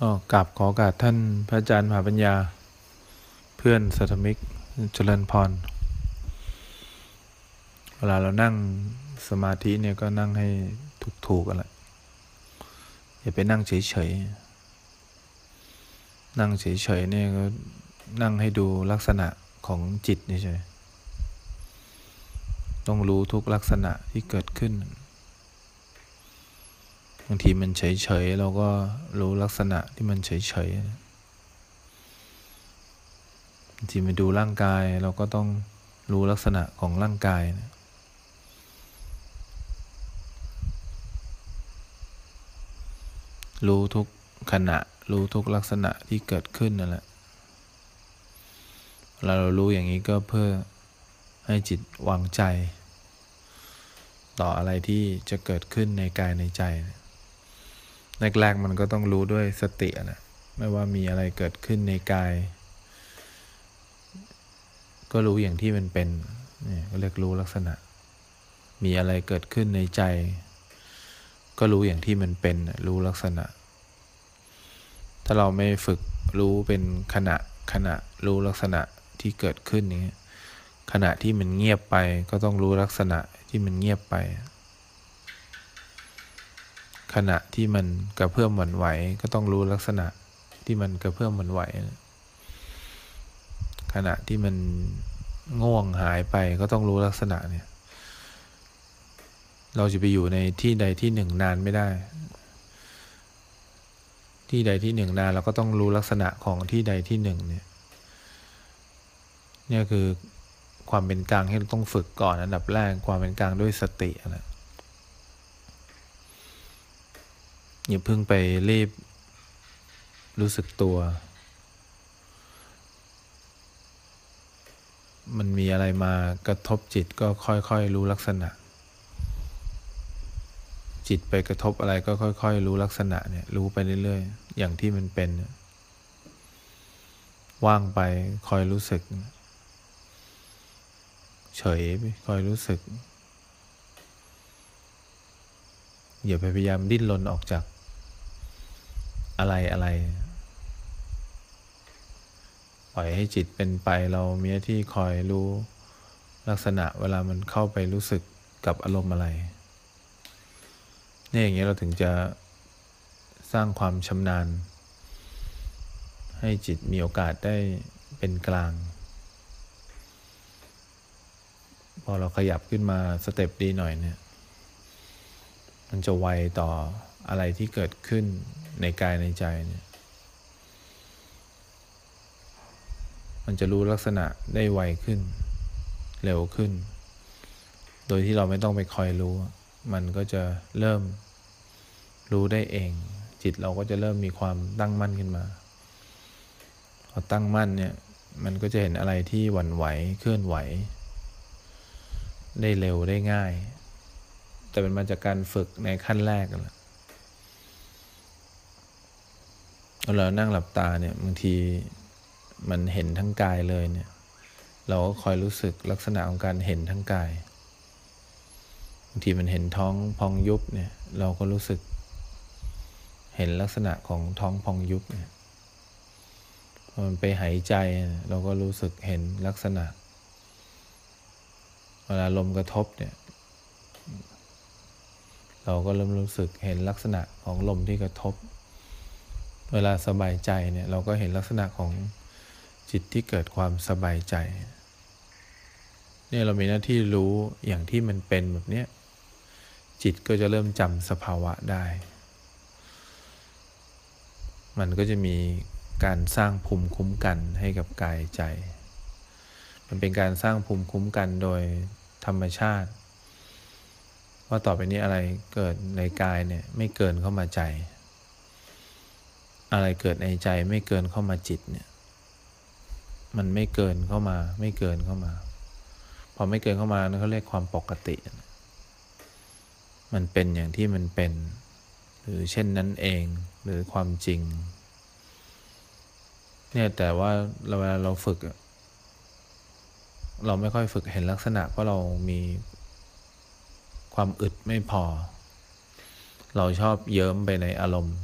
อ๋อกราบขอโอกาสท่านพระอาจารย์มหาปัญญา เพื่อนสัตมิกเจริญพร เวลาเรานั่งสมาธิเนี่ยก็นั่งให้ถูกๆกันแหละอย่าไปนั่งเฉยๆ นั่งเฉยๆเนี่ยก็นั่งให้ดูลักษณะของจิตนี่ใช่ต้องรู้ทุกลักษณะที่เกิดขึ้น บางทีมันเฉยๆเราก็รู้ลักษณะที่มันเฉยๆบางทีมาดูร่างกายเราก็ต้องรู้ลักษณะของร่างกายนะรู้ทุกขณะ รู้ทุกลักษณะที่เกิดขึ้นนั่นแหละเราเรารู้อย่างนี้ก็เพื่อให้จิตวางใจ ต่ออะไรที่จะเกิดขึ้นในกายในใจ แรกๆมันก็ต้องรู้ด้วยสตินะไม่ว่ามีอะไรเกิดขึ้นในกาย ก็รู้อย่างที่มันเป็นนี่ก็เรียกรู้ลักษณะ มีอะไรเกิดขึ้นในใจ ก็รู้อย่างที่มันเป็นรู้ลักษณะ ถ้าเราไม่ฝึกรู้เป็นขณะขณะรู้ลักษณะที่เกิดขึ้นนี้ขณะที่มันเงียบไปก็ต้องรู้ลักษณะที่มันเงียบไป ขณะที่มันกระเพื่อมหวั่นไหว ก็ต้องรู้ลักษณะที่มันกระเพื่อมหวั่นไหว ขณะที่มันง่วงหายไปก็ต้องรู้ลักษณะเนี่ย เราจะไปอยู่ในที่ใดที่หนึ่งนานไม่ได้ ที่ใดที่หนึ่งนานเราก็ต้องรู้ลักษณะของที่ใดที่หนึ่งเนี่ยเนี่ยคือความเป็นกลางที่เราต้องฝึกก่อนอันดับแรกความเป็นกลางด้วยสตินะ อย่าเพิ่งไปรีบ รู้สึกตัว มันมีอะไรมากระทบจิตก็ค่อยๆรู้ลักษณะ จิตไปกระทบอะไรก็ค่อยๆรู้ลักษณะเนี่ย รู้ไปเรื่อยๆ อย่างที่มันเป็น ว่างไปคอยรู้สึก เฉยคอยรู้สึกอย่าไปพยายามดิ้นรนออกจาก อะไรอะไร ปล่อยให้จิตเป็นไปเรามีหน้าที่คอยรู้ลักษณะเวลามันเข้าไปรู้สึกกับอารมณ์อะไรนี่อย่างเงี้ยเราถึงจะสร้างความชำนาญ ให้จิตมีโอกาสได้เป็นกลาง พอเราขยับขึ้นมาสเต็ปดีหน่อยเนี่ย มันจะไวต่อ อะไรที่เกิดขึ้นในกายในใจเนี่ย มันจะรู้ลักษณะได้ไวขึ้น เร็วขึ้น โดยที่เราไม่ต้องไปคอยรู้ มันก็จะเริ่มรู้ได้เอง จิตเราก็จะเริ่มมีความตั้งมั่นขึ้นมา พอตั้งมั่นเนี่ย มันก็จะเห็นอะไรที่หวั่นไหวเคลื่อนไหว ได้เร็วได้ง่าย แต่เป็นมาจากการฝึกในขั้นแรกกันแหละ เรานั่งหลับตาเนี่ยบางทีมันเห็นทั้งกายเลยเนี่ย เราก็คอยรู้สึกลักษณะของการเห็นทั้งกายบางทีมันเห็นท้องพองยุบเนี่ย เราก็รู้สึก เห็นลักษณะของท้องพองยุบเนี่ยมันไปหายใจเราก็รู้สึกเห็นลักษณะ เวลาลมกระทบเนี่ย เราก็เริ่มรู้สึกเห็นลักษณะของลมที่กระทบ เวลาสบายใจเนี่ยเราก็เห็นลักษณะของจิตที่เกิดความสบายใจเนี่ยเรามีหน้าที่รู้อย่างที่มันเป็นแบบเนี้ยจิตก็จะเริ่มจำสภาวะได้ มันก็จะมีการสร้างภูมิคุ้มกันให้กับกายใจ มันเป็นการสร้างภูมิคุ้มกันโดยธรรมชาติ ว่าต่อไปนี้อะไรเกิดในกายเนี่ยไม่เกินเข้ามาใจ อะไรเกิดในใจไม่เกินเข้ามาจิตเนี่ย มันไม่เกินเข้ามา ไม่เกินเข้ามา พอไม่เกินเข้ามานั่นเขาเรียกความปกติ มันเป็นอย่างที่มันเป็น หรือเช่นนั้นเองหรือความจริง เนี่ยแต่ว่าเราเวลาเราฝึก เราไม่ค่อยฝึกเห็นลักษณะ เพราะเรามีความอึดไม่พอ เราชอบเยิ้มไปในอารมณ์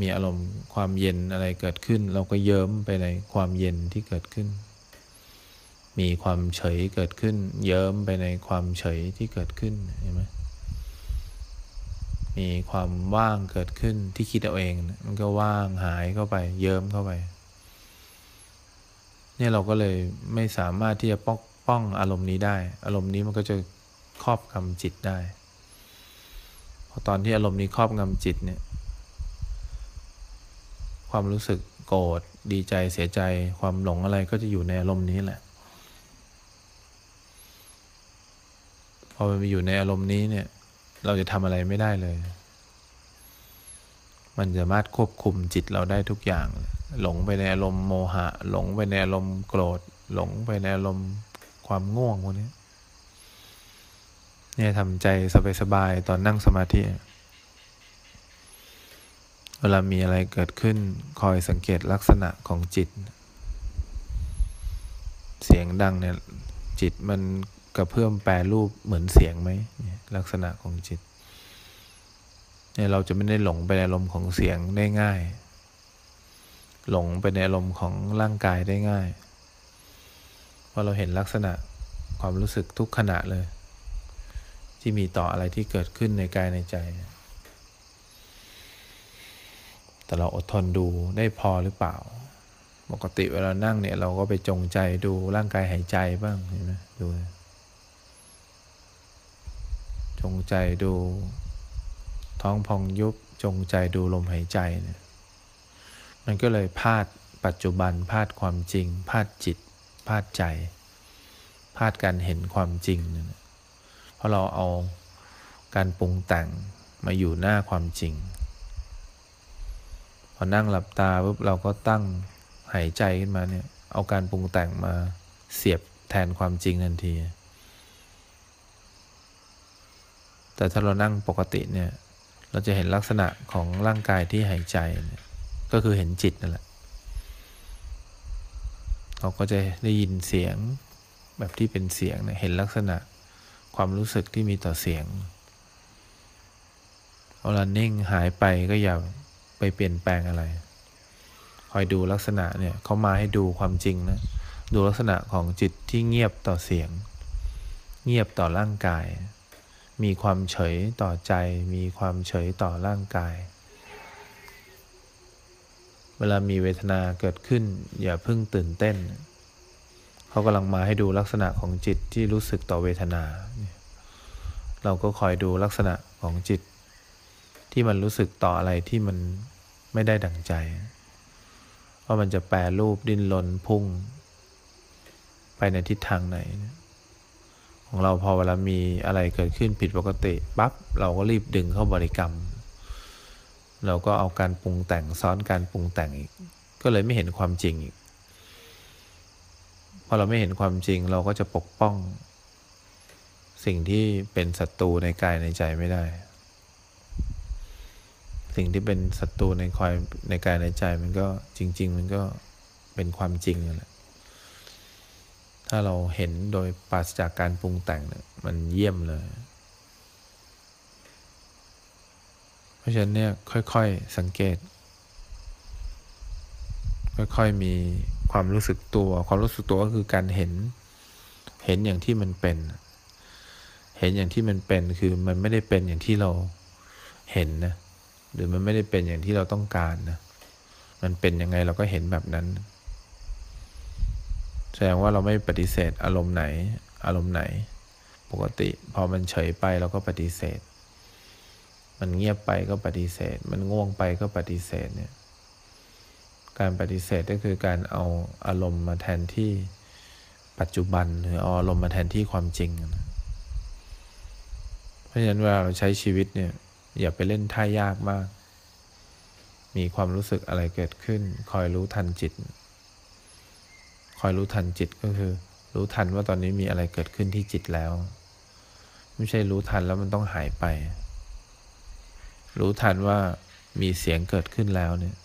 มีอารมณ์ความเย็นอะไรเกิดขึ้น เราก็เยิ้มไปในความเย็นที่เกิดขึ้น มีความเฉยเกิดขึ้น เยิ้มไปในความเฉยที่เกิดขึ้นเห็นไหมมีความว่างเกิดขึ้นที่คิดเอาเอง มันก็ว่างหายเข้าไป เยิ้มเข้าไป เนี่ยเราก็เลยไม่สามารถที่จะป้องป้องอารมณ์นี้ได้ อารมณ์นี้มันก็จะครอบงำจิตได้ พอตอนที่อารมณ์นี้ครอบงำจิตเนี่ย ความรู้สึกโกรธดีใจเสียใจความหลงอะไรก็จะอยู่ในอารมณ์นี้แหละ พอมันอยู่ในอารมณ์นี้เนี่ย เราจะทำอะไรไม่ได้เลย มันสามารถควบคุมจิตเราได้ทุกอย่าง หลงไปในอารมณ์โมหะ หลงไปในอารมณ์โกรธ หลงไปในอารมณ์ความง่วงพวกนี้เนี่ยทำใจสบายๆตอนนั่งสมาธิ วลามีอะไรเกิดขึ้นคอยสังเกตลักษณะของจิต เสียงดังเนี่ยจิตมันกระเพื่อมแปรรูปเหมือนเสียงไหมลักษณะของจิตเนี่ยเราจะไม่ได้หลงไปในอารมณ์ของเสียงได้ง่าย หลงไปในอารมณ์ของร่างกายได้ง่ายเพราะเราเห็นลักษณะความรู้สึกทุกขณะเลย ที่มีต่ออะไรที่เกิดขึ้นในกายในใจ แต่เราอดทนดูได้พอหรือเปล่า ปกติเวลานั่งเนี่ย เราก็ไปจงใจดูร่างกายหายใจบ้างเห็นไหมดูจงใจดู ท้องพองยุบจงใจดูลมหายใจเนี่ยมันก็เลยพลาดปัจจุบันพลาดความจริงพลาดจิตพลาดใจพลาดการเห็นความจริงเนี่ยเพราะเราเอาการปรุงแต่งมาอยู่หน้าความจริง อนั่งหลับตาปุ๊บเราก็ตั้งหายใจขึ้นมาเนี่ย เอาการปรุงแต่งมาเสียบแทนความจริงทันที แต่ถ้าเรานั่งปกติเนี่ย เราจะเห็นลักษณะของร่างกายที่หายใจเนี่ยก็คือเห็นจิตนั่นแหละ เราก็จะได้ยินเสียงแบบที่เป็นเสียงเนี่ยเห็นลักษณะความรู้สึกที่มีต่อเสียงเวลานิ่งหายไปก็อย่า ไปเปลี่ยนแปลงอะไร คอยดูลักษณะเนี่ยเขามาให้ดูความจริงนะ ดูลักษณะของจิตที่เงียบต่อเสียง เงียบต่อร่างกาย มีความเฉยต่อใจ มีความเฉยต่อร่างกาย เวลามีเวทนาเกิดขึ้น อย่าเพิ่งตื่นเต้น เขากำลังมาให้ดูลักษณะของจิตที่รู้สึกต่อเวทนา เราก็คอยดูลักษณะของจิต ที่มันรู้สึกต่ออะไรที่มันไม่ได้ดั่งใจว่ามันจะแปรรูปดิ้นรนพุ่ง ไปในทิศทางไหน ของเราพอเวลามีอะไรเกิดขึ้นผิดปกติปั๊บเราก็รีบดึงเข้าบริกรรม เราก็เอาการปรุงแต่งซ้อนการปรุงแต่งอีก ก็เลยไม่เห็นความจริงอีกพอเราไม่เห็นความจริงเราก็จะปกป้อง สิ่งที่เป็นศัตรูในกายในใจไม่ได้ สิ่งที่เป็นศัตรูในคอยในกายในใจมันก็จริง ๆ มันก็เป็นความจริงนั่นแหละถ้าเราเห็นโดยปราศจากการปรุงแต่งเนี่ยมันเยี่ยมเลย เพราะฉะนั้นเนี่ยค่อยๆสังเกต ค่อยๆมีความรู้สึกตัว ความรู้สึกตัวก็คือการเห็น เห็นอย่างที่มันเป็น เห็นอย่างที่มันเป็นคือมันไม่ได้เป็นอย่างที่เราเห็นนะ หรือมันไม่ได้เป็นอย่างที่เราต้องการนะ มันเป็นยังไงเราก็เห็นแบบนั้น แสดงว่าเราไม่ปฏิเสธอารมณ์ไหน อารมณ์ไหน ปกติ พอมันเฉยไปเราก็ปฏิเสธ มันเงียบไปก็ปฏิเสธ มันง่วงไปก็ปฏิเสธเนี่ย การปฏิเสธก็คือการเอาอารมณ์มาแทนที่ปัจจุบันหรือเอาอารมณ์มาแทนที่ความจริงนะเพราะฉะนั้นเวลาเราใช้ชีวิตเนี่ย อย่าไปเล่นท่ายากมาก มีความรู้สึกอะไรเกิดขึ้น คอยรู้ทันจิต คอยรู้ทันจิตก็คือ รู้ทันว่าตอนนี้มีอะไรเกิดขึ้นที่จิตแล้ว ไม่ใช่รู้ทันแล้วมันต้องหายไป รู้ทันว่ามีเสียงเกิดขึ้นแล้วเนี่ย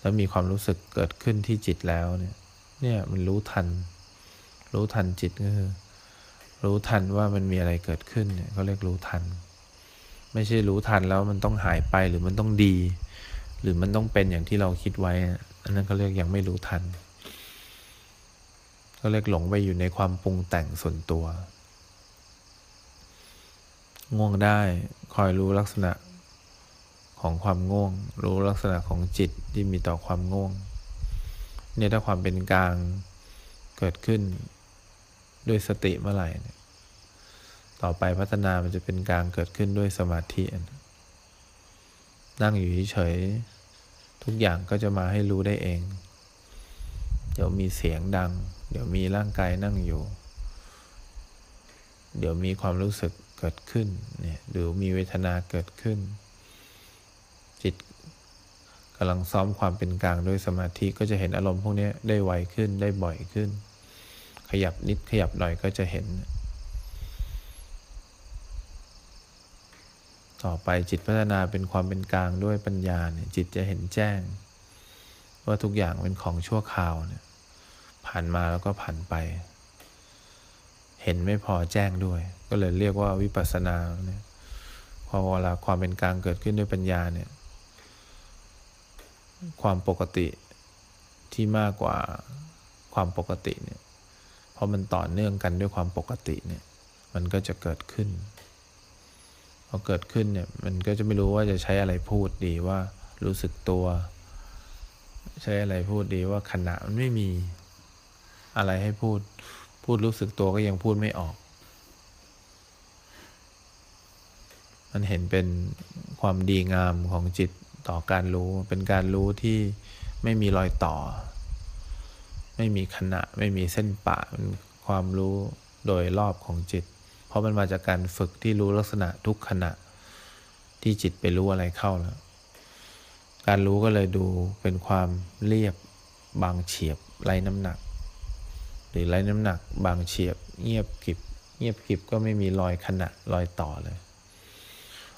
แล้วมีความรู้สึกเกิดขึ้นที่จิตแล้วเนี่ย เนี่ยมันรู้ทัน รู้ทันจิตก็คือ รู้ทันว่ามันมีอะไรเกิดขึ้นเนี่ยเขาเรียกรู้ทัน ไม่ใช่รู้ทันแล้วมันต้องหายไปหรือมันต้องดี หรือมันต้องเป็นอย่างที่เราคิดไว้ อันนั้นก็เรียกยังไม่รู้ทัน ก็เรียกหลงไปอยู่ในความปรุงแต่งส่วนตัว ง่วงได้คอยรู้ลักษณะของความง่วง รู้ลักษณะของจิตที่มีต่อความง่วง เนี่ยถ้าความเป็นกลางเกิดขึ้นด้วยสติเมื่อไหร่ ต่อไปพัฒนามันจะเป็นกลางเกิดขึ้นด้วยสมาธินั่งอยู่เฉยๆทุกอย่างก็จะมาให้รู้ได้เอง เดี๋ยวมีเสียงดัง เดี๋ยวมีร่างกายนั่งอยู่ เดี๋ยวมีความรู้สึกเกิดขึ้นเนี่ยหรือมีเวทนาเกิดขึ้น จิตกำลังซ้อมความเป็นกลางด้วยสมาธิก็จะเห็นอารมณ์พวกนี้ได้ไวขึ้นได้บ่อยขึ้น ขยับนิดขยับหน่อยก็จะเห็น ต่อไปจิตพัฒนาเป็นความเป็นกลางด้วยปัญญาเนี่ยจิตจะเห็นแจ้ง ว่าทุกอย่างเป็นของชั่วคราวเนี่ยผ่านมาแล้วก็ผ่านไป เห็นไม่พอแจ้งด้วย ก็เลยเรียกว่าวิปัสสนาเนี่ยพอเวลาความเป็นกลางเกิดขึ้นด้วยปัญญาเนี่ยความปกติที่มากกว่าความปกติเนี่ยพอมันต่อเนื่องกันด้วยความปกติเนี่ยมันก็จะเกิดขึ้น พอเกิดขึ้นเนี่ยมันก็จะไม่รู้ว่าจะใช้อะไรพูดดีว่ารู้สึกตัว ใช้อะไรพูดดีว่าขณะมันไม่มีอะไรให้พูด พูดรู้สึกตัวก็ยังพูดไม่ออก มันเห็นเป็นความดีงามของจิตต่อการรู้ เป็นการรู้ที่ไม่มีรอยต่อ ไม่มีขณะ ไม่มีเส้นปะเป็นความรู้โดยรอบของจิต ราะมันมาจากการฝึกที่รู้ลักษณะทุกขณะ ที่จิตไปรู้อะไรเข้าแล้ว การรู้ก็เลยดูเป็นความเรียบบางเฉียบไร้น้ำหนัก หรือไร้น้ำหนัก บางเฉียบ เงียบกิบ เงียบกิบก็ไม่มีรอยขณะรอยต่อเลย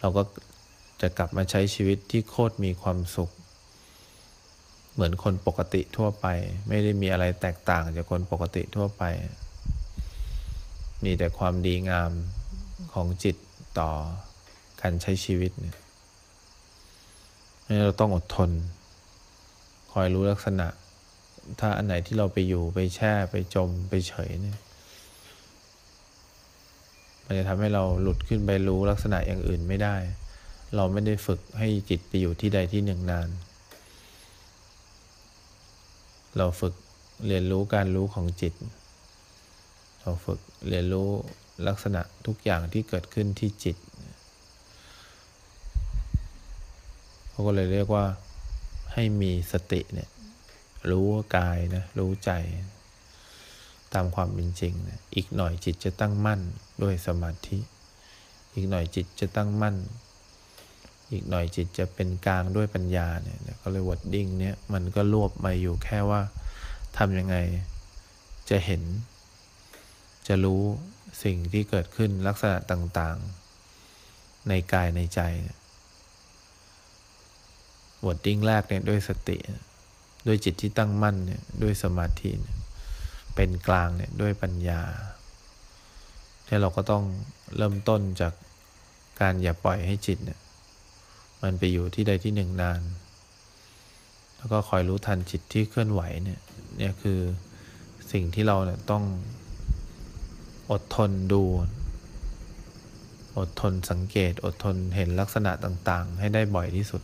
เราก็จะกลับมาใช้ชีวิตที่โคตรมีความสุข เหมือนคนปกติทั่วไป ไม่ได้มีอะไรแตกต่างจากคนปกติทั่วไป มีแต่ความดีงามของจิตต่อการใช้ชีวิตเนี่ยเราต้องอดทน คอยรู้ลักษณะ ถ้าอันไหนที่เราไปอยู่ไปแช่ไปจมไปเฉยเนี่ย มันจะทำให้เราหลุดขึ้นไปรู้ลักษณะอย่างอื่นไม่ได้ เราไม่ได้ฝึกให้จิตไปอยู่ที่ใดที่หนึ่งนาน เราฝึกเรียนรู้การรู้ของจิต เราฝึกเรียนรู้ลักษณะทุกอย่างที่เกิดขึ้นที่จิตเขาก็เลยเรียกว่าให้มีสติเนี่ยรู้กายนะรู้ใจ ตามความเป็นจริงนะอีกหน่อยจิตจะตั้งมั่นด้วยสมาธิ อีกหน่อยจิตจะตั้งมั่น อีกหน่อยจิตจะเป็นกลางด้วยปัญญาเนี่ยเขาเลยวอดดิ้งเนี่ยมันก็รวบมาอยู่แค่ว่าทำยังไงจะเห็น จะรู้สิ่งที่เกิดขึ้นลักษณะต่างๆ ในกายในใจวดดิ้งแรกเนี่ยด้วยสติ ด้วยจิตที่ตั้งมั่นเนี่ยด้วยสมาธิเป็นกลางเนี่ยด้วยปัญญาที่เราก็ต้องเริ่มต้นจากการอย่าปล่อยให้จิตเนี่ยมันไปอยู่ที่ใดที่หนึ่งนาน แล้วก็คอยรู้ทันจิตที่เคลื่อนไหวเนี่ยเนี่ยคือสิ่งที่เราเนี่ยต้อง อดทนดู อดทนสังเกต อดทนเห็นลักษณะต่างๆ ให้ได้บ่อยที่สุด